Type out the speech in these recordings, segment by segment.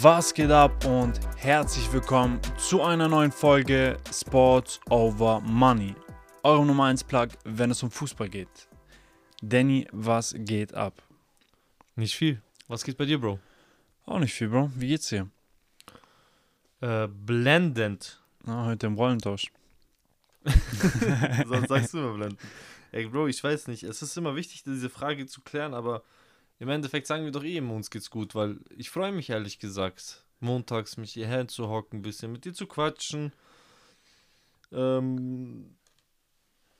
Was geht ab und herzlich willkommen zu einer neuen Folge Sports Over Money. Eurem Nummer 1 Plug, wenn es um Fußball geht. Danny, was geht ab? Nicht viel. Was geht bei dir, Bro? Auch nicht viel, Bro. Wie geht's dir? Äh, blendend. Na, heute im Rollentausch. Sonst sagst du immer blendend. Ey, Bro, ich weiß nicht. Es ist immer wichtig, diese Frage zu klären, aber im Endeffekt sagen wir doch eh uns geht's gut, weil ich freue mich ehrlich gesagt, montags mich hierher zu hocken, ein bisschen mit dir zu quatschen. Ähm,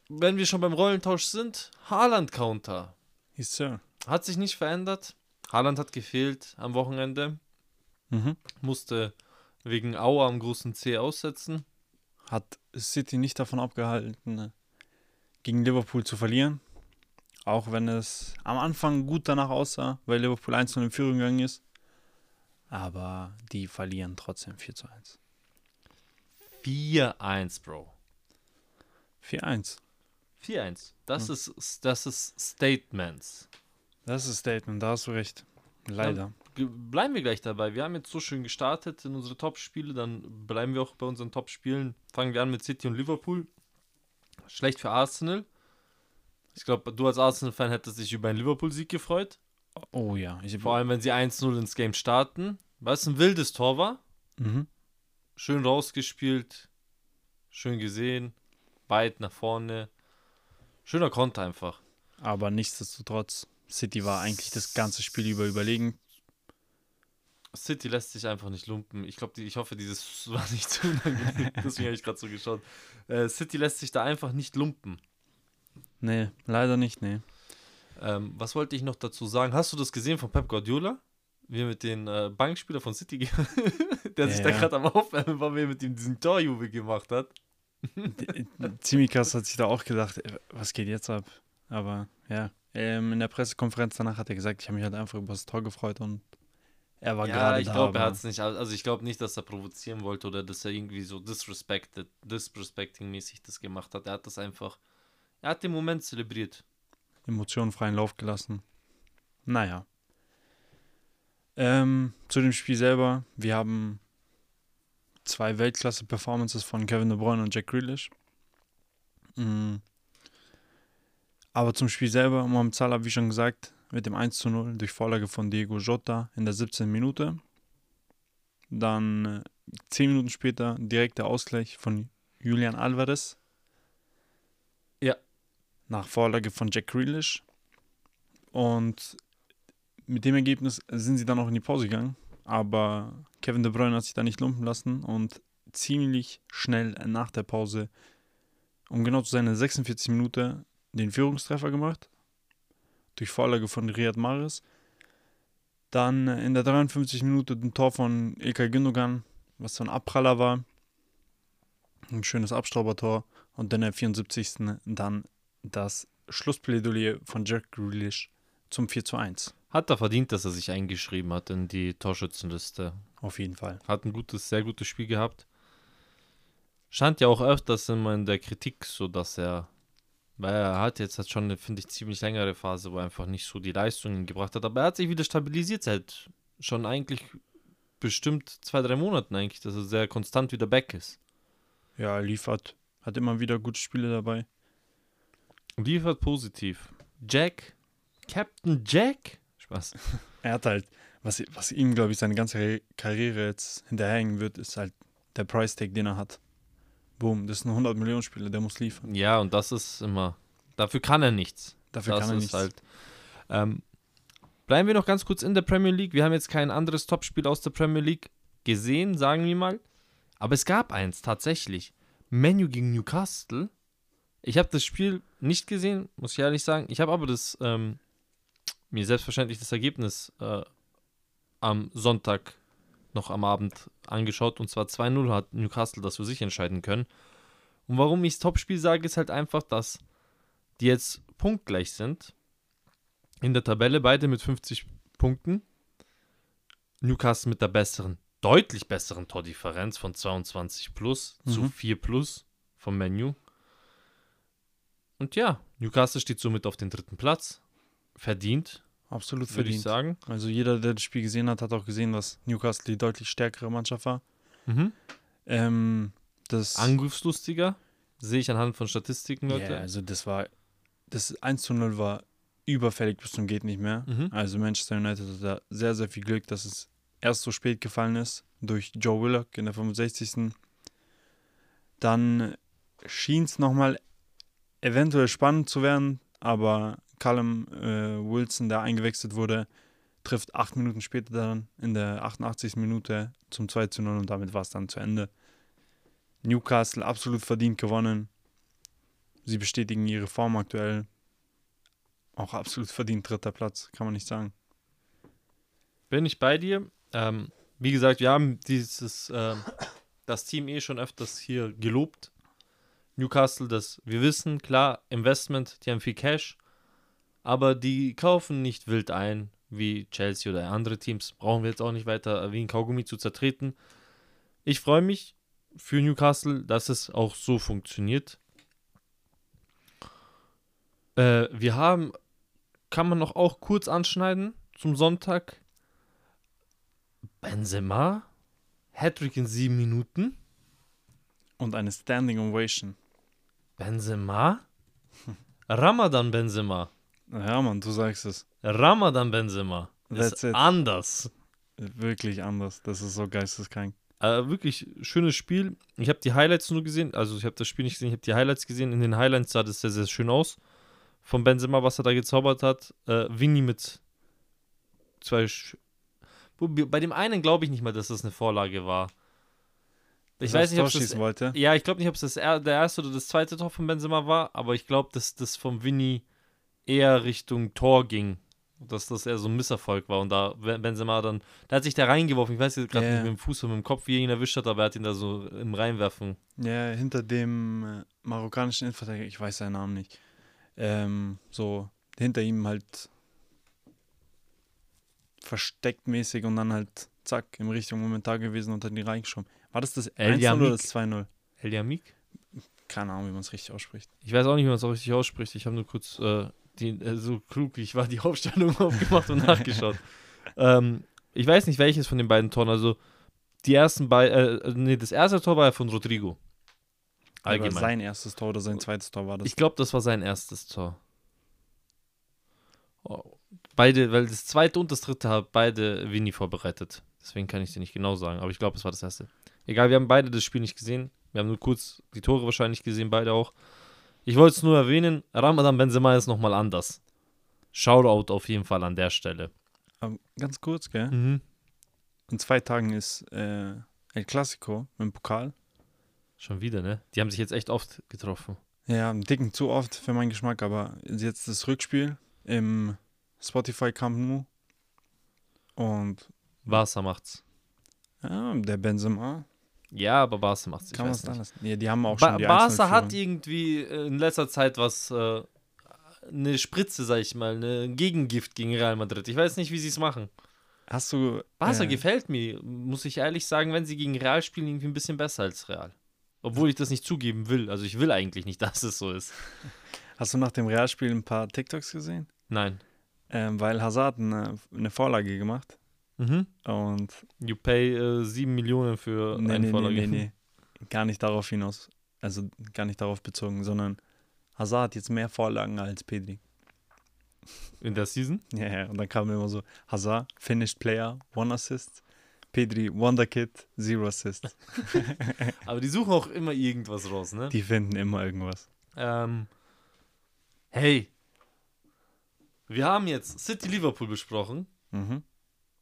wenn wir schon beim Rollentausch sind, Haaland-Counter. Yes, sir. Hat sich nicht verändert. Haaland hat gefehlt am Wochenende. Mhm. Musste wegen Aua am großen C aussetzen. Hat City nicht davon abgehalten, gegen Liverpool zu verlieren. Auch wenn es am Anfang gut danach aussah, weil Liverpool 1 in Führung gegangen ist. Aber die verlieren trotzdem 4 zu 1. 4-1, Bro. 4-1. 4-1. Das, Hm. ist, das ist Statements. Das ist Statement, da hast du recht. Leider. Ge- Bleiben wir gleich dabei. Wir haben jetzt so schön gestartet in unsere Top-Spiele, dann bleiben wir auch bei unseren Top-Spielen. Fangen wir an mit City und Liverpool. Schlecht für Arsenal. Ich glaube, du als Arsenal-Fan hättest dich über einen Liverpool-Sieg gefreut. Oh ja. Ich, Vor allem, wenn sie 1-0 ins Game starten. Weil es ein wildes Tor war. Mhm. Schön rausgespielt. Schön gesehen. Weit nach vorne. Schöner Konter einfach. Aber nichtsdestotrotz, City war eigentlich das ganze Spiel über überlegen. City lässt sich einfach nicht lumpen. Ich glaube, ich hoffe, dieses war nicht zu unangenehm. Deswegen habe ich gerade so geschaut. Äh, City lässt sich da einfach nicht lumpen. Nee, leider nicht, nee. Ähm, was wollte ich noch dazu sagen? Hast du das gesehen von Pep Guardiola? Wie er mit den äh, Bankspieler von City, der sich da Ja. gerade am Aufwärmen war, wie er mit ihm diesen Torjubel gemacht hat. Ziemlich krass hat sich da auch gedacht, äh, was geht jetzt ab? Aber ja, ähm, in der Pressekonferenz danach hat er gesagt, ich habe mich halt einfach über das Tor gefreut und er war ja, gerade ich glaube, er hat es nicht. Also ich glaube nicht, dass er provozieren wollte oder dass er irgendwie so disrespected, disrespecting-mäßig das gemacht hat. Er hat das einfach. Er hat den Moment zelebriert. Emotionen freien Lauf gelassen. Naja. Ähm, zu dem Spiel selber. Wir haben zwei Weltklasse-Performances von Kevin De Bruyne und Jack Grealish. Mm. Aber zum Spiel selber, Mohamed Salah, wie schon gesagt, mit dem 1 zu 0 durch Vorlage von Diego Jota in der 17. Minute. Dann äh, 10 Minuten später direkt der Ausgleich von Julian Alvarez. Nach Vorlage von Jack Grealish. Und mit dem Ergebnis sind sie dann auch in die Pause gegangen. Aber Kevin De Bruyne hat sich da nicht lumpen lassen und ziemlich schnell nach der Pause, um genau zu sein, in der 46 Minute den Führungstreffer gemacht. Durch Vorlage von Riyad Mahrez. Dann in der 53 Minute ein Tor von Ilkay Gündogan, was so ein Abpraller war. Ein schönes Abstaubertor. Und dann in der 74. dann das Schlussplädoyer von Jack Grealish zum 4 zu 1. Hat er verdient, dass er sich eingeschrieben hat in die Torschützenliste. Auf jeden Fall. Hat ein gutes, sehr gutes Spiel gehabt. Stand ja auch öfters immer in der Kritik, so dass er, weil er hat jetzt halt schon eine, finde ich, ziemlich längere Phase, wo er einfach nicht so die Leistungen gebracht hat. Aber er hat sich wieder stabilisiert seit schon eigentlich bestimmt zwei, drei Monaten eigentlich, dass er sehr konstant wieder back ist. Ja, er liefert. Hat immer wieder gute Spiele dabei. Liefert positiv. Jack, Captain Jack? Spaß. Er hat halt, was, was ihm, glaube ich, seine ganze Karriere jetzt hinterherhängen wird, ist halt der Price Tag, den er hat. Boom, das ist ein 100 Millionen Spieler, der muss liefern. Ja, und das ist immer, dafür kann er nichts. Dafür das kann er nichts. halt. Ähm, bleiben wir noch ganz kurz in der Premier League. Wir haben jetzt kein anderes Topspiel aus der Premier League gesehen, sagen wir mal. Aber es gab eins tatsächlich. Menu gegen Newcastle. Ich habe das Spiel nicht gesehen, muss ich ehrlich sagen. Ich habe aber das ähm, mir selbstverständlich das Ergebnis äh, am Sonntag noch am Abend angeschaut. Und zwar 2-0 hat Newcastle das für sich entscheiden können. Und warum ich das Topspiel sage, ist halt einfach, dass die jetzt punktgleich sind. In der Tabelle beide mit 50 Punkten. Newcastle mit der besseren, deutlich besseren Tordifferenz von 22 plus zu Mhm. 4 plus vom Menu. Und ja, Newcastle steht somit auf den dritten Platz. Verdient. Absolut würde ich verdient. sagen. Also jeder, der das Spiel gesehen hat, hat auch gesehen, dass Newcastle die deutlich stärkere Mannschaft war. Mhm. Ähm, das Angriffslustiger, sehe ich anhand von Statistiken, Ja, Leute. also das war, das 1 zu 0 war überfällig bis zum geht nicht mehr. Mhm. Also Manchester United hat da sehr, sehr viel Glück, dass es erst so spät gefallen ist durch Joe Willock in der 65. Dann schien es nochmal eventuell spannend zu werden, aber Callum äh, Wilson, der eingewechselt wurde, trifft acht Minuten später dann in der 88. Minute zum 2 zu 0 und damit war es dann zu Ende. Newcastle absolut verdient gewonnen. Sie bestätigen ihre Form aktuell. Auch absolut verdient dritter Platz, kann man nicht sagen. Bin ich bei dir. Ähm, wie gesagt, wir haben dieses, ähm, das Team eh schon öfters hier gelobt. Newcastle, das wir wissen, klar, Investment, die haben viel Cash, aber die kaufen nicht wild ein, wie Chelsea oder andere Teams. Brauchen wir jetzt auch nicht weiter wie ein Kaugummi zu zertreten. Ich freue mich für Newcastle, dass es auch so funktioniert. Äh, wir haben, kann man noch auch kurz anschneiden zum Sonntag. Benzema, Hattrick in sieben Minuten. Und eine Standing Ovation. Benzema, Ramadan Benzema, Ja, Mann, du sagst es. Ramadan Benzema. That's ist it. anders. Wirklich anders. Das ist so geisteskrank. Äh, wirklich schönes Spiel. Ich habe die Highlights nur gesehen. Also ich habe das Spiel nicht gesehen, ich habe die Highlights gesehen. In den Highlights sah das sehr, sehr schön aus. Von Benzema, was er da gezaubert hat. Äh, Vinny mit zwei... Sch Bei dem einen glaube ich nicht mal, dass das eine Vorlage war. Ich Dass weiß nicht, ob das wollte. Ja, ich glaube nicht, ob es das er der erste oder das zweite Tor von Benzema war, aber ich glaube, dass das vom Vinny eher Richtung Tor ging. Dass das eher so ein Misserfolg war und da Ben- Benzema dann, da hat sich da reingeworfen. Ich weiß jetzt gerade Ja, nicht mit dem Fuß oder mit dem Kopf, wie er ihn erwischt hat, aber er hat ihn da so im Reinwerfen. Ja, hinter dem äh, marokkanischen Innenverteidiger, ich weiß seinen Namen nicht. Ähm, so hinter ihm halt versteckt mäßig und dann halt zack, im richtigen Moment da gewesen und hat ihn reingeschoben. War das das El 1-0 Yamik. oder das 2-0? El Yamik? Keine Ahnung, wie man es richtig ausspricht. Ich weiß auch nicht, wie man es auch richtig ausspricht. Ich habe nur kurz äh, die, äh, so klug wie ich war, die Aufstellung aufgemacht und nachgeschaut. ähm, ich weiß nicht, welches von den beiden Toren. Also die ersten beiden, äh, nee, das erste Tor war ja von Rodrigo. Aber Allgemein. sein erstes Tor oder sein zweites Tor war das. Ich glaube, das war sein erstes Tor. Oh, beide, weil das zweite und das dritte hat beide Winnie vorbereitet. Deswegen kann ich dir nicht genau sagen, aber ich glaube, es war das erste. Egal, wir haben beide das Spiel nicht gesehen. Wir haben nur kurz die Tore wahrscheinlich gesehen, beide auch. Ich wollte es nur erwähnen, Ramadan Benzema ist nochmal anders. Shoutout auf jeden Fall an der Stelle. Aber ganz kurz, gell? Mhm. In zwei Tagen ist äh, El Clasico im Pokal. Schon wieder, ne? Die haben sich jetzt echt oft getroffen. Ja, einen dicken zu oft für meinen Geschmack, aber jetzt das Rückspiel im Spotify Camp Nou. Und Barca macht's. ja, der Benzema, Ja, aber Barca macht's. Ich kann man es nicht. lassen. Ja, die haben auch Ba schon die Barca hat 1-0 irgendwie äh, in letzter Zeit was, äh, eine Spritze, sag ich mal, eine Gegengift gegen Real Madrid. Ich weiß nicht, wie sie es machen. Hast du. Barca äh, gefällt mir, muss ich ehrlich sagen, wenn sie gegen Real spielen, irgendwie ein bisschen besser als Real. Obwohl ich das nicht zugeben will. Also ich will eigentlich nicht, dass es so ist. Hast du nach dem Realspiel ein paar TikToks gesehen? Nein. Ähm, weil Hazard eine, eine Vorlage gemacht Mhm. und You pay äh, 7 Millionen für nee, eine nee, Vorlage. nee, nee, nee, gar nicht darauf hinaus, also gar nicht darauf bezogen, sondern Hazard hat jetzt mehr Vorlagen als Pedri. In der Season? Ja, ja, und dann kam immer so Hazard, finished player, one assist, Pedri, Wonder Kid, zero assist. Aber die suchen auch immer irgendwas raus, ne? Die finden immer irgendwas. Ähm, hey. Wir haben jetzt City Liverpool besprochen. Mhm.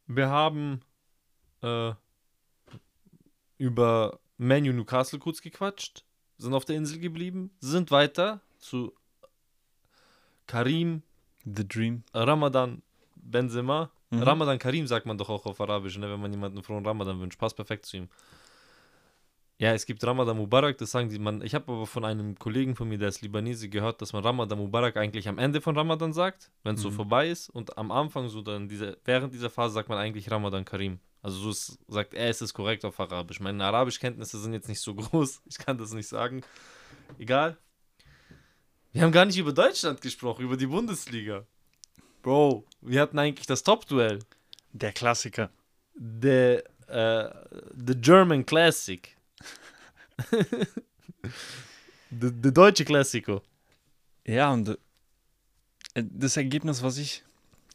Wir haben äh, über Manu Newcastle kurz gequatscht, sind auf der Insel geblieben, sind weiter zu Karim The Dream. Ramadan Benzema. Mhm. Ramadan Karim sagt man doch auch auf Arabisch, ne, wenn man jemanden frohen Ramadan wünscht. Passt perfekt zu ihm. Ja, es gibt Ramadan Mubarak, das sagen die man. Ich habe aber von einem Kollegen von mir, der ist Libanese, gehört, dass man Ramadan Mubarak eigentlich am Ende von Ramadan sagt, wenn es so Mhm. vorbei ist. Und am Anfang, so dann diese, während dieser Phase, sagt man eigentlich Ramadan Karim. Also so ist, sagt er, es ist korrekt auf Arabisch. Meine Arabischkenntnisse sind jetzt nicht so groß, ich kann das nicht sagen. Egal. Wir haben gar nicht über Deutschland gesprochen, über die Bundesliga. Bro, Wir hatten eigentlich das Top-Duell. Der Klassiker. The, äh, the German Classic. the, the deutsche Klassiko. Ja, und äh, das Ergebnis, was ich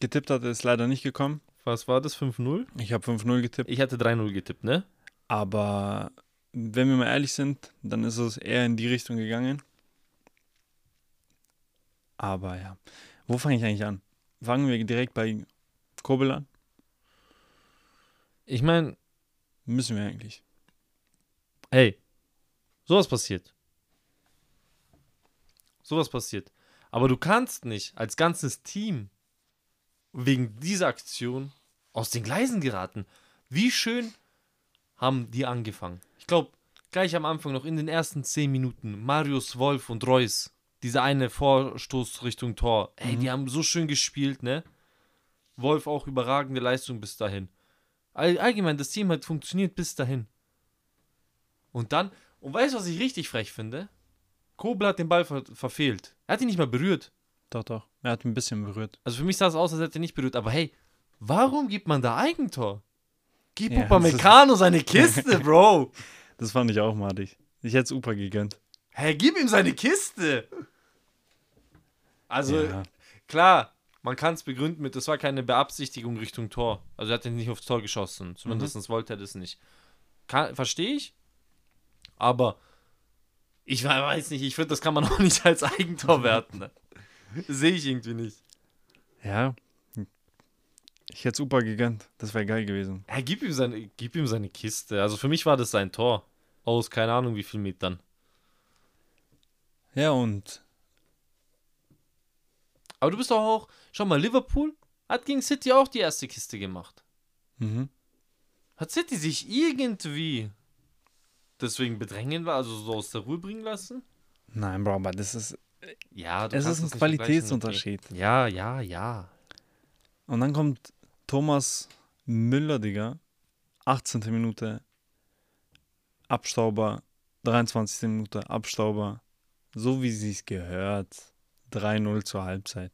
getippt hatte, ist leider nicht gekommen. Was war das? 5-0? Ich habe 5-0 getippt. Ich hatte 3-0 getippt, ne? Aber wenn wir mal ehrlich sind, dann ist es eher in die Richtung gegangen. Aber ja. Wo fange ich eigentlich an? Fangen wir direkt bei Kobel an? Ich meine, Müssen wir eigentlich. hey, sowas passiert. Sowas passiert. Aber du kannst nicht als ganzes Team wegen dieser Aktion aus den Gleisen geraten. Wie schön haben die angefangen. Ich glaube, gleich am Anfang noch in den ersten 10 Minuten, Marius Wolf und Reus, dieser eine Vorstoß Richtung Tor, ey, die haben so schön gespielt, ne? Wolf auch überragende Leistung bis dahin. All, allgemein, das Team hat funktioniert bis dahin. Und dann, und weißt du, was ich richtig frech finde? Kobel hat den Ball ver verfehlt. Er hat ihn nicht mal berührt. Doch, doch. Er hat ein bisschen berührt. Also für mich sah es aus, als hätte er nicht berührt. Aber hey, warum gibt man da Eigentor? Gib Ja, Upamecano seine Kiste, Bro. Das fand ich auch madig. Ich hätte es Upa gegönnt. Hey, gib ihm seine Kiste. Also, Ja. klar, man kann es begründen mit, das war keine Beabsichtigung Richtung Tor. Also er hat ihn nicht aufs Tor geschossen. Zumindest wollte er das nicht. Verstehe ich. Aber ich we- weiß nicht, ich finde, das kann man auch nicht als Eigentor werten. Ne? Sehe ich irgendwie nicht. Ja. Ich hätte es Upa gegönnt. Das wäre geil gewesen. Ja, gib ihm, seine, gib ihm seine Kiste. Also für mich war das sein Tor. Aus keine Ahnung wie viel Metern. Ja, und Aber du bist doch auch, schau mal, Liverpool hat gegen City auch die erste Kiste gemacht. mhm. Hat City sich irgendwie deswegen bedrängen, also so aus der Ruhe bringen lassen? nein, Bro, aber das ist. Ja, du Es ist ein Qualitätsunterschied. Ja, ja, ja. Und dann kommt Thomas Müller, Digga. 18. Minute. Abstauber. 23. Minute. Abstauber. So wie sie es gehört. 3-0 zur Halbzeit.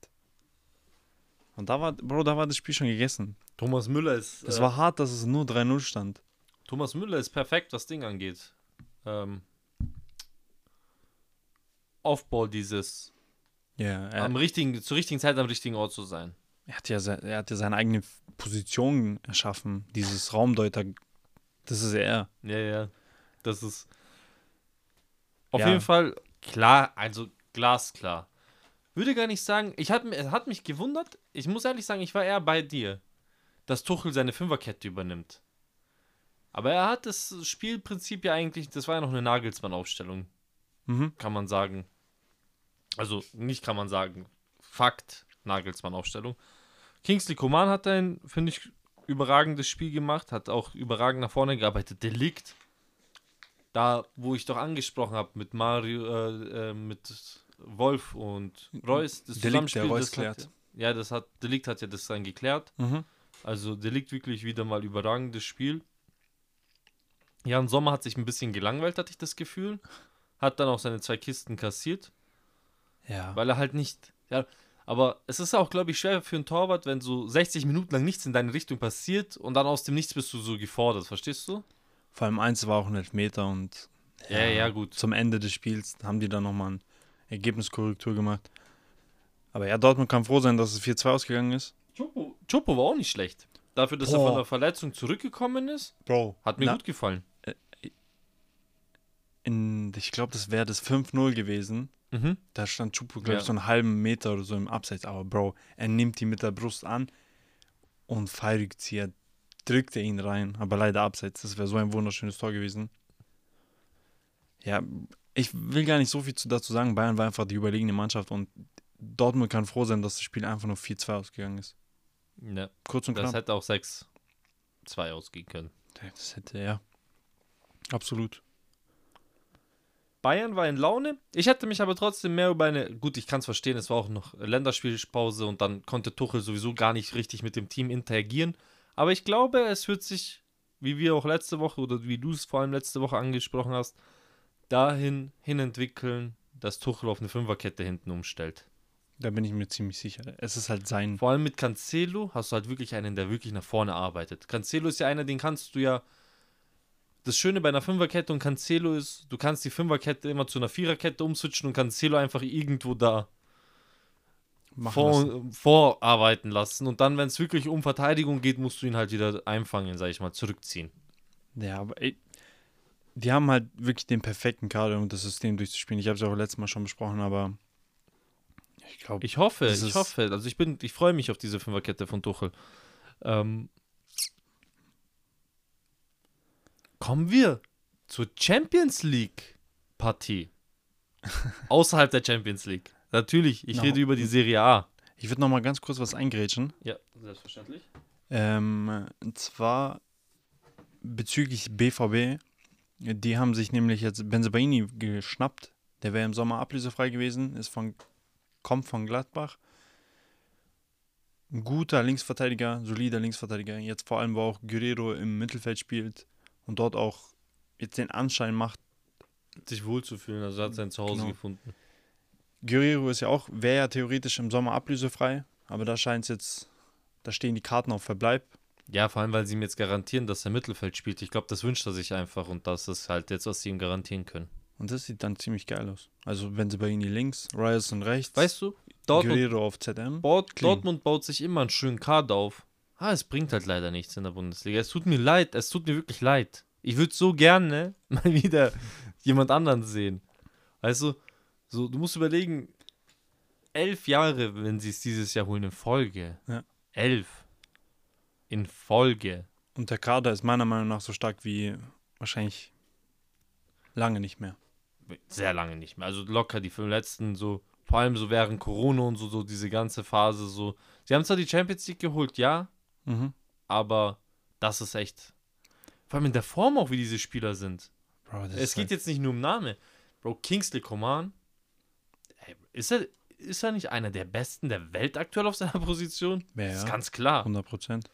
Und da war, Bro, da war das Spiel schon gegessen. Thomas Müller ist. Es äh, war hart, dass es nur 3-0 stand. Thomas Müller ist perfekt, was Ding angeht. Ähm, Aufbau dieses Ja, er, am richtigen, zur richtigen Zeit am richtigen Ort zu sein. er, hat ja, se- er hat ja seine eigene Position erschaffen. Dieses Raumdeuter. Das ist er. Ja, ja. Das ist auf Ja. jeden Fall klar, also glasklar. Würde gar nicht sagen, ich hat, es hat mich gewundert, ich muss ehrlich sagen, ich war eher bei dir, dass Tuchel seine Fünferkette übernimmt. Aber er hat das Spielprinzip ja eigentlich, das war ja noch eine Nagelsmann-Aufstellung, Mhm. kann man sagen. Also nicht kann man sagen, Fakt, Nagelsmann-Aufstellung. Kingsley Coman hat ein, finde ich, überragendes Spiel gemacht, hat auch überragend nach vorne gearbeitet. Delikt, da wo ich doch angesprochen habe mit Mario, äh, äh, mit Wolf und Reus, das Delikt, der Reus das hat, klärt. ja, das hat, Delikt hat ja das dann geklärt. Mhm. Also Delikt wirklich wieder mal überragendes Spiel. Jan Sommer hat sich ein bisschen gelangweilt, hatte ich das Gefühl. Hat dann auch seine zwei Kisten kassiert. Ja. Weil er halt nicht. Ja, aber es ist auch, glaube ich, schwer für einen Torwart, wenn so 60 Minuten lang nichts in deine Richtung passiert und dann aus dem Nichts bist du so gefordert, verstehst du? Vor allem eins war auch ein Elfmeter und Ja, ja, gut. zum Ende des Spiels haben die dann nochmal eine Ergebniskorrektur gemacht. Aber ja, Dortmund kann froh sein, dass es 4-2 ausgegangen ist. Chopo, Chopo war auch nicht schlecht. Dafür, dass er Boah. von der Verletzung zurückgekommen ist, Bro. hat mir Na, gut gefallen. Ich glaube, das wäre das 5-0 gewesen. Mhm. Da stand Chupo, glaube ich, Ja. so einen halben Meter oder so im Abseits. Aber Bro, er nimmt die mit der Brust an und Fallrückzieher drückt er ihn rein. Aber leider abseits. Das wäre so ein wunderschönes Tor gewesen. Ja, ich will gar nicht so viel zu, dazu sagen. Bayern war einfach die überlegene Mannschaft und Dortmund kann froh sein, dass das Spiel einfach nur 4-2 ausgegangen ist. Ja, Kurz und das knapp. hätte auch 6-2 ausgehen können. Das hätte, ja. Absolut. Bayern war in Laune. Ich hätte mich aber trotzdem mehr über eine. Gut, ich kann es verstehen, es war auch noch Länderspielpause und dann konnte Tuchel sowieso gar nicht richtig mit dem Team interagieren. Aber ich glaube, es wird sich, wie wir auch letzte Woche oder wie du es vor allem letzte Woche angesprochen hast, dahin hin entwickeln, dass Tuchel auf eine Fünferkette hinten umstellt. Da bin ich mir ziemlich sicher. Es ist halt sein. Vor allem mit Cancelo hast du halt wirklich einen, der wirklich nach vorne arbeitet. Cancelo ist ja einer, den kannst du ja. Das Schöne bei einer Fünferkette und Cancelo ist, du kannst die Fünferkette immer zu einer Viererkette umswitchen und Cancelo einfach irgendwo da lassen. vor, vorarbeiten lassen. Und dann, wenn es wirklich um Verteidigung geht, musst du ihn halt wieder einfangen, sag ich mal, zurückziehen. Ja, aber ey, die haben halt wirklich den perfekten Kader, um das System durchzuspielen. Ich habe es auch letztes Mal schon besprochen, aber ich glaube, Ich hoffe, ich hoffe. Also ich bin, ich freue mich auf diese Fünferkette von Tuchel. Ähm, kommen wir zur Champions League Partie. Außerhalb der Champions League. Natürlich, ich No. rede über die Serie A. ich würde noch mal ganz kurz was eingrätschen. Ja, selbstverständlich. Ähm, und zwar bezüglich BVB. Die haben sich nämlich jetzt Benzebaini geschnappt. Der wäre im Sommer ablösefrei gewesen, ist von, kommt von Gladbach. Ein guter Linksverteidiger, solider Linksverteidiger. Jetzt vor allem, wo auch Guerrero im Mittelfeld spielt und dort auch jetzt den Anschein macht. Sich wohlzufühlen, also hat sein Zuhause Genau. gefunden. Guerrero ist ja auch, wäre ja theoretisch im Sommer ablösefrei, aber da scheint es jetzt, da stehen die Karten auf Verbleib. Ja, vor allem, weil sie ihm jetzt garantieren, dass er Mittelfeld spielt. Ich glaube, das wünscht er sich einfach und das ist halt jetzt, was sie ihm garantieren können. Und das sieht dann ziemlich geil aus. Also Benzebaini links, Ryerson rechts, Weißt du, Dortmund, Guerrero auf ZM. baut. Dortmund baut sich immer einen schönen Kader auf. Ah, es bringt halt leider nichts in der Bundesliga. Es tut mir leid, es tut mir wirklich leid. Ich würde so gerne mal wieder jemand anderen sehen. Also, so, du musst überlegen, elf Jahre, wenn sie es dieses Jahr holen in Folge. Ja. Elf. In Folge. Und der Kader ist meiner Meinung nach so stark wie wahrscheinlich lange nicht mehr. Sehr lange nicht mehr. Also locker die fünf letzten, so, vor allem so während Corona und so, so diese ganze Phase, so. Sie haben zwar die Champions League geholt, ja, Mhm. aber das ist echt. Vor allem in der Form auch, wie diese Spieler sind. Bro, es geht halt, jetzt nicht nur um Name. Bro, Kingsley Coman, ey, ist er, ist er nicht einer der Besten der Welt aktuell auf seiner Position? Ja, Das ist ganz klar. 100 Prozent.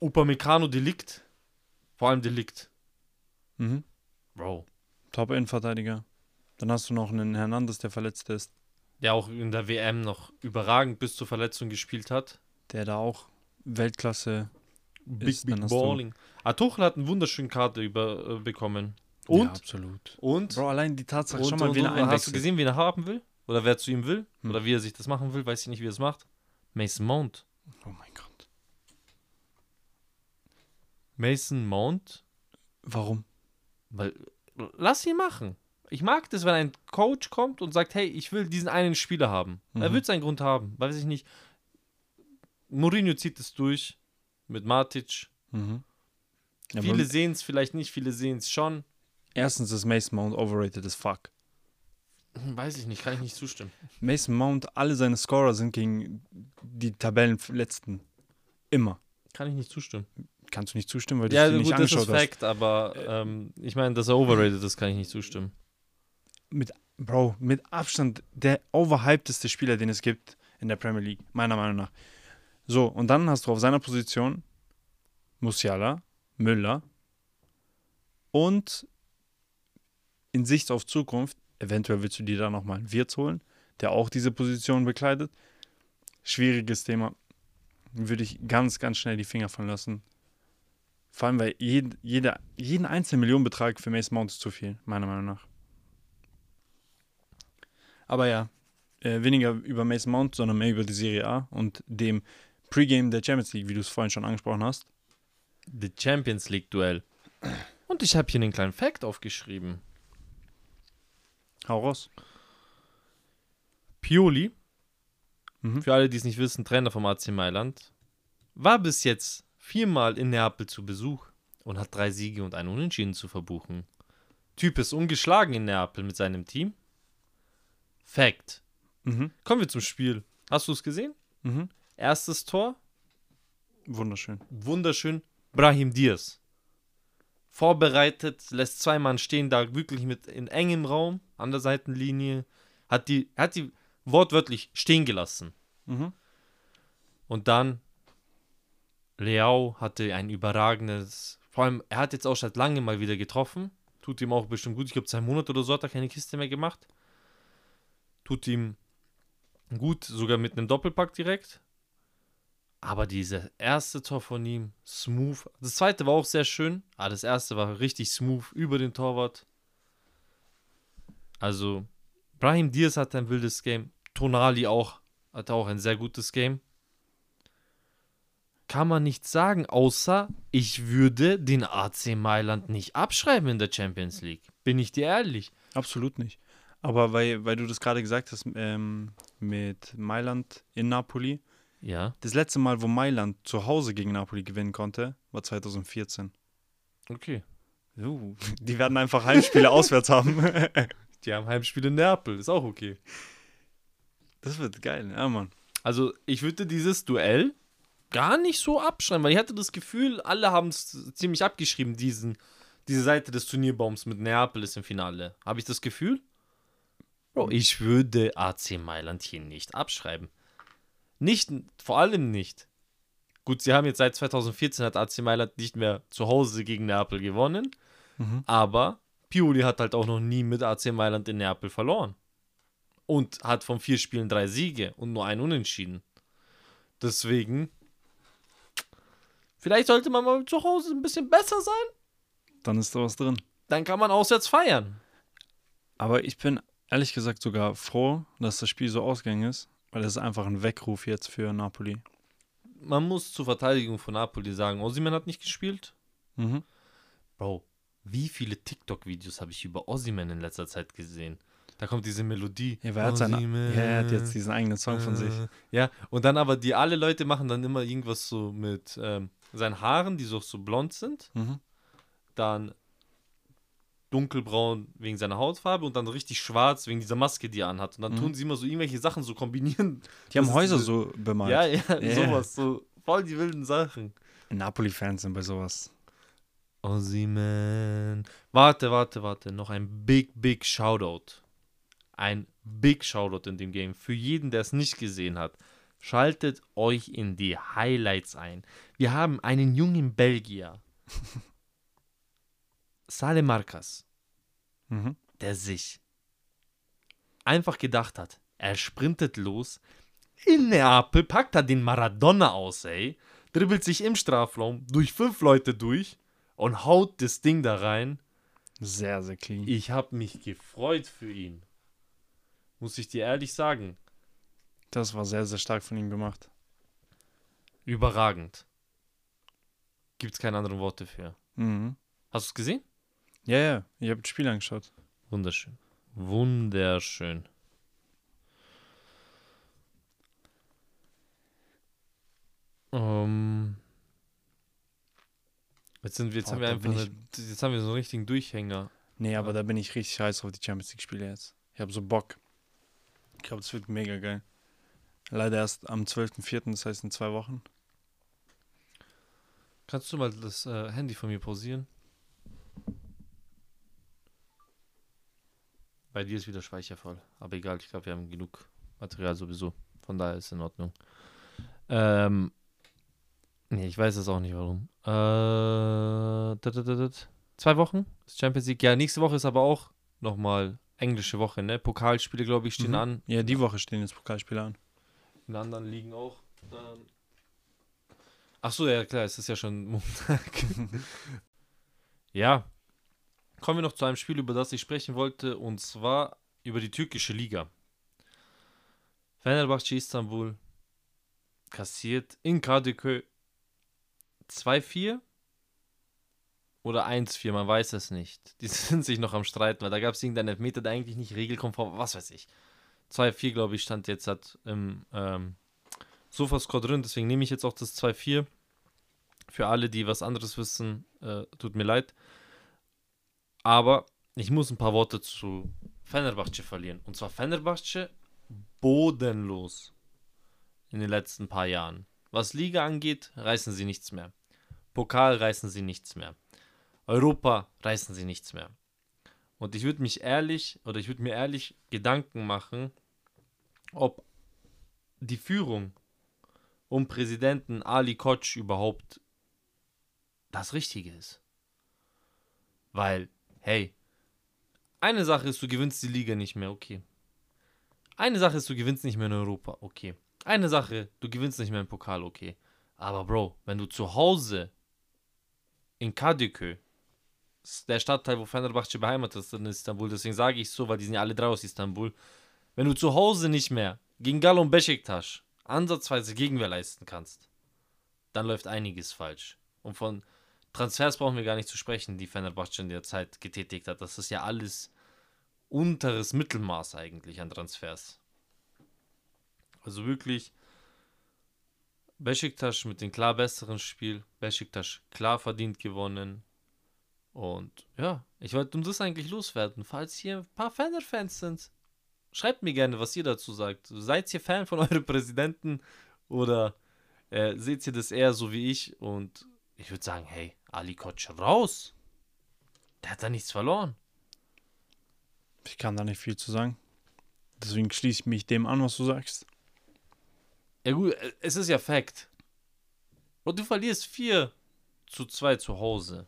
Upamecano Delikt. Vor allem Delikt. Mhm. Bro. Top-Innenverteidiger. Dann hast du noch einen Hernandez, der verletzt ist, Der auch in der WM noch überragend bis zur Verletzung gespielt hat. der da auch Weltklasse Big, big Balling. Ah, Tuchel hat einen wunderschönen Karte über, äh, bekommen. Ja, Und? absolut. und? Bro, allein die Tatsache, und, schon mal, und, und, er hast du gesehen, wen er haben will? Oder wer zu ihm will? Hm. Oder wie er sich das machen will? Weiß ich nicht, wie er es macht. Mason Mount. Oh mein Gott. Mason Mount? Warum? Weil, lass ihn machen. Ich mag das, wenn ein Coach kommt und sagt, hey, ich will diesen einen Spieler haben. Er Mhm. wird seinen Grund haben. Weiß ich nicht. Mourinho zieht es durch mit Matic. Mhm. Ja, viele sehen es vielleicht nicht, viele sehen es schon. erstens ist Mason Mount overrated as fuck. Hm, Weiß ich nicht, kann ich nicht zustimmen. Mason Mount, alle seine Scorer sind gegen die Tabellenletzten. Immer. Kann ich nicht zustimmen. Kannst du nicht zustimmen, weil du Ja, die nicht gut, das angeschaut ist hast. Fact, aber ähm, ich meine, dass er overrated ist, kann ich nicht zustimmen. Mit, Bro, mit Abstand der overhypedeste Spieler, den es gibt in der Premier League, meiner Meinung nach. So, und dann hast du auf seiner Position Musiala, Müller und in Sicht auf Zukunft, eventuell willst du dir da nochmal einen Wirtz holen, der auch diese Position bekleidet. Schwieriges Thema. Würde ich ganz, ganz schnell die Finger von lassen. Vor allem, weil jed, jeder, jeden einzelnen Millionenbetrag für Mason Mount ist zu viel, meiner Meinung nach. Aber ja, äh, weniger über Mason Mount, sondern mehr über die Serie A und dem Pre-Game der Champions League, wie du es vorhin schon angesprochen hast. The Champions League Duell. Und ich habe hier einen kleinen Fact aufgeschrieben. Hau raus. Pioli, Mhm. für alle, die es nicht wissen, Trainer vom AC Mailand, war bis jetzt viermal in Neapel zu Besuch und hat drei Siege und einen Unentschieden zu verbuchen. Typ ist ungeschlagen in Neapel mit seinem Team. Fact. Mhm. Kommen wir zum Spiel. Hast du es gesehen? Mhm. Erstes Tor, Wunderschön. wunderschön, Brahim Diaz. Vorbereitet, lässt zwei Mann stehen, da wirklich mit in engem Raum an der Seitenlinie. Hat die, hat die wortwörtlich stehen gelassen. Mhm. Und dann Leao hatte ein überragendes, vor allem er hat jetzt auch seit langem mal wieder getroffen. Tut ihm auch bestimmt gut. Ich glaube, zwei Monate oder so hat er keine Kiste mehr gemacht. Tut ihm Gut, sogar mit einem Doppelpack direkt. Aber dieses erste Tor von ihm, smooth. Das zweite war auch sehr schön, aber das erste war richtig smooth über den Torwart. Also, Brahim Diaz hatte ein wildes Game. Tonali auch, hatte auch ein sehr gutes Game. Kann man nicht sagen, außer ich würde den AC Mailand nicht abschreiben in der Champions League. Bin ich dir ehrlich? Absolut nicht. Aber weil, weil du das gerade gesagt hast ähm, mit Mailand in Napoli. Ja. Das letzte Mal, wo Mailand zu Hause gegen Napoli gewinnen konnte, war 2014. Okay. Uh, die werden einfach Heimspiele auswärts haben. Die haben Heimspiel in Neapel, ist auch okay. Das wird geil, ja, Mann. Also, ich würde dieses Duell gar nicht so abschreiben, weil ich hatte das Gefühl, alle haben es ziemlich abgeschrieben, diesen, diese Seite des Turnierbaums mit Neapel ist im Finale. Habe ich das Gefühl? Bro, ich würde AC Mailand hier nicht abschreiben. Nicht, vor allem nicht. Gut, sie haben jetzt seit 2014 hat AC Mailand nicht mehr zu Hause gegen Neapel gewonnen, Mhm. aber Pioli hat halt auch noch nie mit AC Mailand in Neapel verloren. Und hat von vier Spielen drei Siege und nur ein Unentschieden. Deswegen, vielleicht sollte man mal zu Hause ein bisschen besser sein. Dann ist da was drin. Dann kann man auswärts feiern. Aber ich bin ehrlich gesagt sogar froh, dass das Spiel so ausgegangen ist, weil das ist einfach ein Weckruf jetzt für Napoli. Man muss zur Verteidigung von Napoli sagen, Osimhen hat nicht gespielt. Mhm. Bro, wie viele TikTok-Videos habe ich über Osimhen in letzter Zeit gesehen? Da kommt diese Melodie. Ja, wer hat seine, Osimhen, ja, er hat jetzt diesen eigenen Song von sich. äh, Ja, und dann aber die alle Leute machen dann immer irgendwas so mit ähm, seinen Haaren, die so, so blond sind. Mhm. Dann dunkelbraun wegen seiner Hautfarbe und dann richtig schwarz wegen dieser Maske, die er anhat. Und dann Mhm. tun sie immer so irgendwelche Sachen so kombinieren. Die haben Häuser diese- so bemalt. Ja, ja, Ja. sowas. So voll die wilden Sachen. Napoli-Fans sind bei sowas. Ozyman. Warte, warte, warte. Noch ein big, big Shoutout. Ein big Shoutout in dem Game. Für jeden, der es nicht gesehen hat. Schaltet euch in die Highlights ein. Wir haben einen jungen Belgier. Saleh Marcas, Mhm. der sich einfach gedacht hat, er sprintet los. In Neapel packt er den Maradona aus, ey. Dribbelt sich im Strafraum durch fünf Leute durch und haut das Ding da rein. Sehr, sehr clean. Ich habe mich gefreut für ihn. Muss ich dir ehrlich sagen. Das war sehr, sehr stark von ihm gemacht. Überragend. Gibt's keine anderen Worte für. Mhm. Hast du es gesehen? Ja, ja, ich habe das Spiel angeschaut. Wunderschön. Wunderschön. Ähm, jetzt sind wir, jetzt Boah, haben wir einfach eine, jetzt haben wir so einen richtigen Durchhänger. Nee, aber Ja. da bin ich richtig heiß auf die Champions League-Spiele jetzt. Ich habe so Bock. Ich glaube, das wird mega geil. Leider erst am 12.04., das heißt in zwei Wochen. Kannst du mal das äh, Handy von mir pausieren? Bei dir ist wieder Speicher voll. Aber egal, ich glaube, wir haben genug Material sowieso. Von daher ist in Ordnung. Ähm, nee, ich weiß es auch nicht warum. Äh, dat, dat, dat, dat. Zwei Wochen ist Champions League. Ja, nächste Woche ist aber auch nochmal englische Woche, ne? Pokalspiele, glaube ich, stehen Mhm. an. Ja, die Woche stehen jetzt Pokalspiele an. In anderen Ligen auch. Ähm, Ach so, ja klar, es ist ja schon Montag. ja. Kommen wir noch zu einem Spiel, über das ich sprechen wollte, und zwar über die türkische Liga. Fenerbahce Istanbul kassiert in Kadıköy 2-4 oder 1-4, man weiß es nicht. Die sind sich noch am Streiten, weil da gab es irgendeinen Elfmeter, der eigentlich nicht regelkonform war, was weiß ich. 2-4, glaube ich, stand jetzt hat im ähm, Sofascore drin, deswegen nehme ich jetzt auch das 2-4. Für alle, die was anderes wissen, äh, tut mir leid. Aber ich muss ein paar Worte zu Fenerbahce verlieren. Und zwar Fenerbahce bodenlos in den letzten paar Jahren. Was Liga angeht, reißen sie nichts mehr. Pokal reißen sie nichts mehr. Europa reißen sie nichts mehr. Und ich würde mich ehrlich, oder ich würde mir ehrlich Gedanken machen, ob die Führung um Präsidenten Ali Koç überhaupt das Richtige ist. Weil, hey, eine Sache ist, du gewinnst die Liga nicht mehr, okay. Eine Sache ist, du gewinnst nicht mehr in Europa, okay. Eine Sache, du gewinnst nicht mehr im Pokal, okay. Aber Bro, wenn du zu Hause in Kadıköy, ist der Stadtteil, wo Fenerbahce beheimatet ist in Istanbul, deswegen sage ich so, weil die sind ja alle drei aus Istanbul, wenn du zu Hause nicht mehr gegen Galo und Besiktas ansatzweise Gegenwehr leisten kannst, dann läuft einiges falsch. Und von Transfers brauchen wir gar nicht zu sprechen, die Fenerbahce in der Zeit getätigt hat. Das ist ja alles unteres Mittelmaß eigentlich an Transfers. Also wirklich Besiktas mit dem klar besseren Spiel. Besiktas klar verdient gewonnen. Und ja, ich wollte um das eigentlich loswerden. Falls hier ein paar Fener-Fans sind, schreibt mir gerne, was ihr dazu sagt. Seid ihr Fan von eurem Präsidenten oder äh, seht ihr das eher so wie ich? Und ich würde sagen, hey, Ali Koç raus. Der hat da nichts verloren. Ich kann da nicht viel zu sagen. Deswegen schließe ich mich dem an, was du sagst. Ja gut, äh, es ist ja Fakt. Und du verlierst 4 zu 2 zu Hause.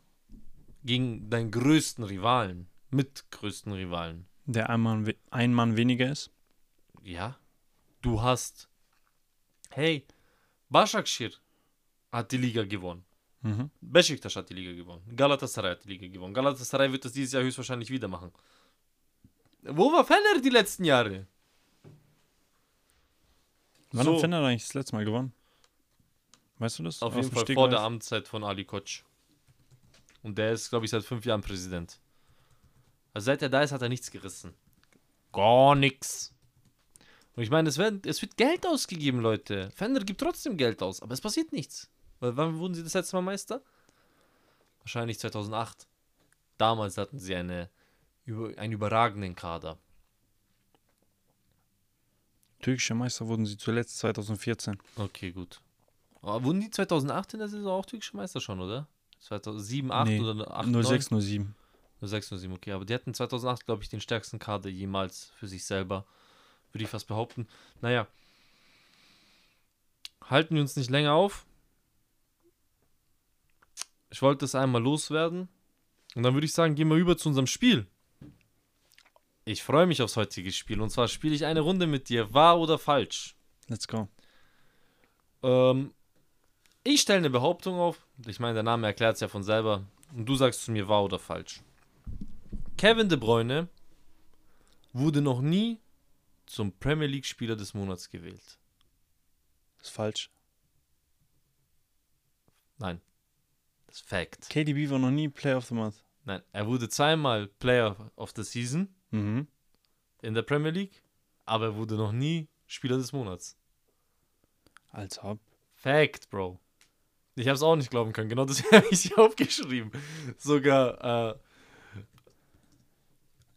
Gegen deinen größten Rivalen. Mit größten Rivalen. Der ein Mann, ein Mann weniger ist. Ja. Du hast. Hey, Başakşehir hat die Liga gewonnen. Mhm. Besiktas hat die Liga gewonnen. Galatasaray hat die Liga gewonnen. Galatasaray wird das dieses Jahr höchstwahrscheinlich wieder machen. Wo war Fener die letzten Jahre? Wann So. hat Fener eigentlich das letzte Mal gewonnen? Weißt du das? Auf Aus jeden Fall Stegreif? vor der Amtszeit von Ali Koç. Und der ist, glaube ich, seit fünf Jahren Präsident. Also seit er da ist, hat er nichts gerissen. Gar nichts. Und ich meine, es wird, es wird Geld ausgegeben, Leute. Fender gibt trotzdem Geld aus, aber es passiert nichts. Weil wann wurden sie das letzte Mal Meister? Wahrscheinlich 2008. Damals hatten sie eine, einen überragenden Kader. Türkische Meister wurden sie zuletzt 2014. Okay, gut. Aber wurden die 2008 in der Saison auch türkische Meister schon, oder? 2007, 8 Nee, oder 8, 9? 06, 07. 06, 07, okay. Aber die hatten 2008, glaube ich, den stärksten Kader jemals für sich selber. Würde ich fast behaupten. Naja. Halten wir uns nicht länger auf. Ich wollte es einmal loswerden. Und dann würde ich sagen, gehen wir über zu unserem Spiel. Ich freue mich aufs heutige Spiel. Und zwar spiele ich eine Runde mit dir. Wahr oder falsch? Let's go. Ähm, ich stelle eine Behauptung auf. Ich meine, der Name erklärt es ja von selber. Und du sagst zu mir wahr oder falsch. Kevin De Bruyne wurde noch nie zum Premier League Spieler des Monats gewählt. Das ist falsch. Nein. Das ist Fact. KDB war noch nie Player of the Month. Nein, er wurde zweimal Player of the Season Mhm. in der Premier League, aber er wurde noch nie Spieler des Monats. Als ob. Fact, Bro. Ich habe es auch nicht glauben können. Genau das habe ich hier aufgeschrieben. Sogar, äh,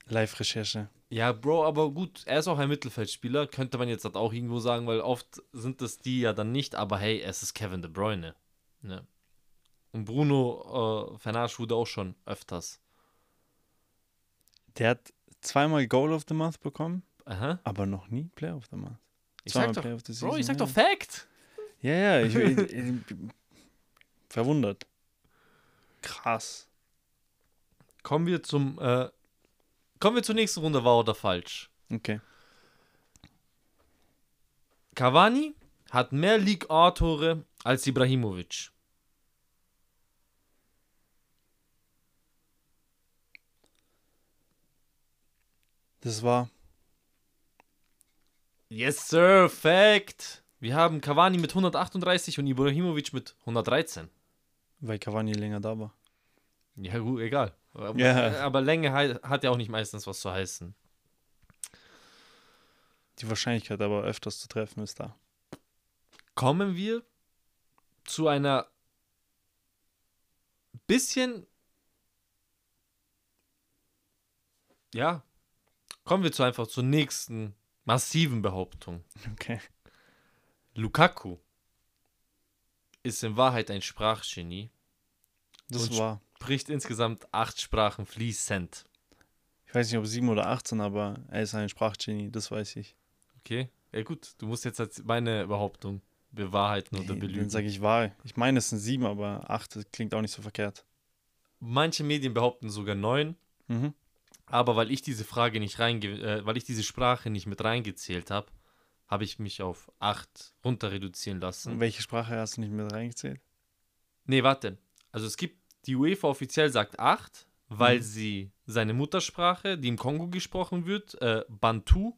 Live-Recherche. Ja, Bro, aber gut, er ist auch ein Mittelfeldspieler, könnte man jetzt halt auch irgendwo sagen, weil oft sind das die ja dann nicht, aber hey, es ist Kevin De Bruyne. Ne? Und Bruno äh, Fernandes wurde auch schon öfters. Der hat zweimal Goal of the Month bekommen, Aha. aber noch nie Player of the Month. Ich Zweimal sag doch, Player of the Bro, ich Season, sag ja. doch Fact. Ja, ja, ich, ich, ich, verwundert. Krass. Kommen wir zum, äh, kommen wir zur nächsten Runde, wahr oder falsch. Okay. Cavani hat mehr League A-Tore als Ibrahimovic. Das war Yes, sir, Fact. Wir haben Cavani mit 138 und Ibrahimovic mit 113. weil Cavani länger da war. Ja, gut, egal. Aber, Ja. aber Länge hat ja auch nicht meistens was zu heißen. Die Wahrscheinlichkeit aber öfters zu treffen ist da. Kommen wir zu einer bisschen. Ja. Kommen wir zu einfach zur nächsten massiven Behauptung. Okay. Lukaku ist in Wahrheit ein Sprachgenie, Das war, spricht insgesamt acht Sprachen fließend. ich weiß nicht, ob 7 oder 18, aber er ist ein Sprachgenie, das weiß ich. Okay? Ja, gut, du musst jetzt meine Behauptung bewahrheiten oder Nee, belügen. dann sage ich wahr. Ich meine, es sind 7, aber 8 klingt auch nicht so verkehrt. Manche Medien behaupten sogar neun. Mhm. Aber weil ich diese Frage nicht reinge äh, weil ich diese Sprache nicht mit reingezählt habe, habe ich mich auf 8 runter reduzieren lassen. Welche Sprache hast du nicht mit reingezählt? Nee, warte. Also es gibt, die UEFA offiziell sagt 8, weil Mhm. sie seine Muttersprache, die im Kongo gesprochen wird, äh, Bantu,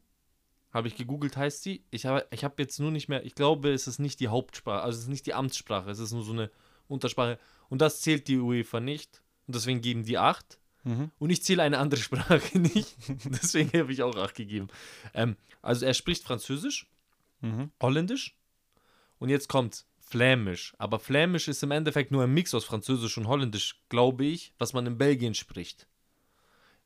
habe ich gegoogelt, heißt sie. Ich habe ich hab jetzt nur nicht mehr, ich glaube, es ist nicht die Hauptsprache, also es ist nicht die Amtssprache, es ist nur so eine Untersprache. Und das zählt die UEFA nicht. Und deswegen geben die 8. Mhm. Und ich zähle eine andere Sprache nicht. deswegen habe ich auch 8 gegeben. Ähm, also er spricht Französisch, Mhm. Holländisch. Und jetzt kommt Flämisch. Aber Flämisch ist im Endeffekt nur ein Mix aus Französisch und Holländisch, glaube ich, was man in Belgien spricht.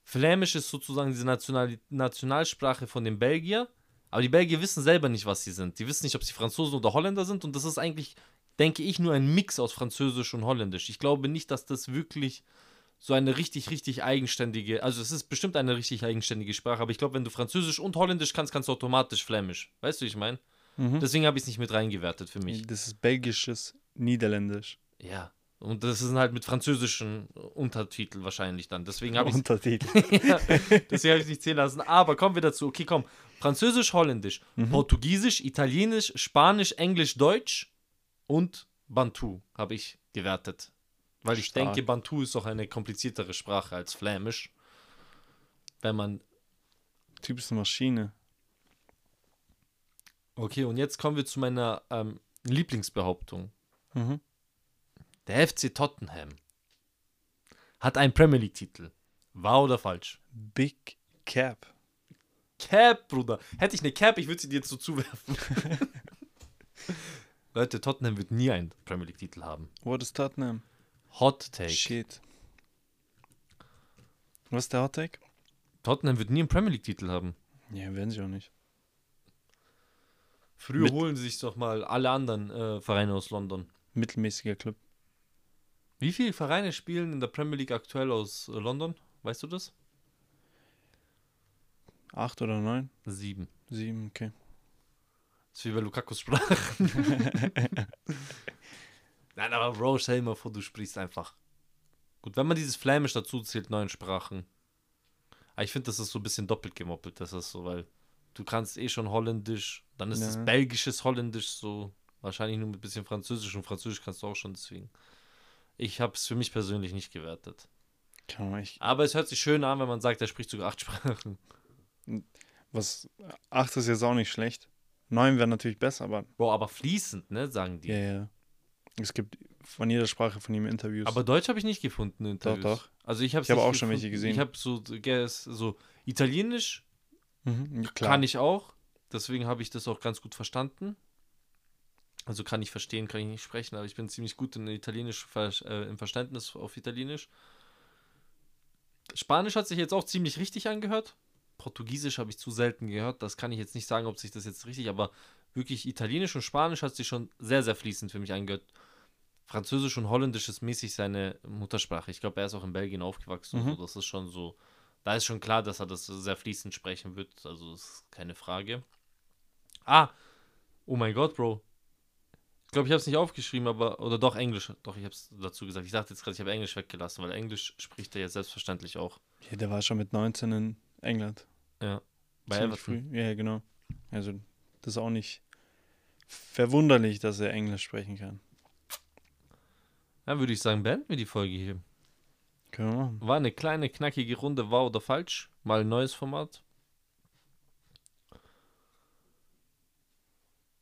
Flämisch ist sozusagen diese National Nationalsprache von den Belgier. Aber die Belgier wissen selber nicht, was sie sind. Die wissen nicht, ob sie Franzosen oder Holländer sind. Und das ist eigentlich, denke ich, nur ein Mix aus Französisch und Holländisch. Ich glaube nicht, dass das wirklich so eine richtig, richtig eigenständige, also es ist bestimmt eine richtig eigenständige Sprache, aber ich glaube, wenn du Französisch und Holländisch kannst, kannst du automatisch Flämisch. Weißt du, wie ich meine? Mhm. Deswegen habe ich es nicht mit reingewertet für mich. Das ist belgisches Niederländisch. Ja. Und das sind halt mit französischen Untertitel wahrscheinlich dann. Deswegen habe ich Untertitel. ja, deswegen habe ich nicht zählen lassen. Aber kommen wir dazu. Okay, komm. Französisch, Holländisch, Mhm. Portugiesisch, Italienisch, Spanisch, Englisch, Deutsch und Bantu habe ich gewertet. Weil ich Stark. denke, Bantu ist auch eine kompliziertere Sprache als Flämisch. Wenn man. Typ ist eine Maschine. Okay, und jetzt kommen wir zu meiner ähm, Lieblingsbehauptung. Mhm. Der FC Tottenham hat einen Premier League-Titel. Wahr oder falsch? Big Cap. Cap, Bruder. Hätte ich eine Cap, ich würde sie dir jetzt so zuwerfen. Leute, Tottenham wird nie einen Premier League-Titel haben. What is Tottenham? Hot Take. Shit. Was ist der Hot Take? Tottenham wird nie einen Premier League-Titel haben. Ja, werden sie auch nicht. Früher Mit- holen sie sich doch mal alle anderen äh, Vereine aus London. Mittelmäßiger Club. Wie viele Vereine spielen in der Premier League aktuell aus äh, London? Weißt du das? Acht oder neun? Sieben. Sieben, okay. Das ist wie bei Lukakus sprach. Nein, aber Bro, stell dir mal vor, du sprichst einfach. Gut, wenn man dieses Flämisch dazu zählt, neun Sprachen. Aber ich finde, das ist so ein bisschen doppelt gemoppelt. Das ist so, weil du kannst eh schon Holländisch, dann ist es Ja. belgisches Holländisch so. Wahrscheinlich nur mit ein bisschen Französisch und Französisch kannst du auch schon, deswegen. Ich habe es für mich persönlich nicht gewertet. Echt. Aber es hört sich schön an, wenn man sagt, er spricht sogar acht Sprachen. Was, acht ist jetzt auch nicht schlecht. Neun wäre natürlich besser, aber Bro, aber fließend, ne, sagen die. ja, ja. Es gibt von jeder Sprache von ihm Interviews. Aber Deutsch habe ich nicht gefunden. in Doch, Interviews. doch. Also ich habe Ich habe auch schon welche gesehen. Ich habe so, so Italienisch mhm, kann ich auch. Deswegen habe ich das auch ganz gut verstanden. Also kann ich verstehen, kann ich nicht sprechen, aber ich bin ziemlich gut in Italienisch, äh, im Verständnis auf Italienisch. Spanisch hat sich jetzt auch ziemlich richtig angehört. Portugiesisch habe ich zu selten gehört. Das kann ich jetzt nicht sagen, ob sich das jetzt richtig, aber wirklich Italienisch und Spanisch hat sich schon sehr, sehr fließend für mich angehört. Französisch und Holländisch ist mäßig seine Muttersprache. Ich glaube, er ist auch in Belgien aufgewachsen. Mhm. So. Das ist schon so. Da ist schon klar, dass er das sehr fließend sprechen wird. Also das ist keine Frage. Ah, oh mein Gott, Bro. Ich glaube, ich habe es nicht aufgeschrieben, aber oder doch Englisch. Doch, ich habe es dazu gesagt. Ich dachte jetzt gerade, ich habe Englisch weggelassen, weil Englisch spricht er ja selbstverständlich auch. Ja, der war schon mit 19 in England. Ja. Bei Ziemlich Everton. früh. Ja, genau. Also, das ist auch nicht verwunderlich, dass er Englisch sprechen kann. Dann würde ich sagen, beenden wir die Folge hier. Können wir machen. War eine kleine, knackige Runde, wahr oder falsch. Mal ein neues Format.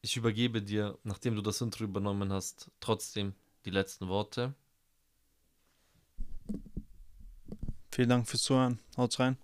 Ich übergebe dir, nachdem du das Intro übernommen hast, trotzdem die letzten Worte. Vielen Dank fürs Zuhören. Haut's rein.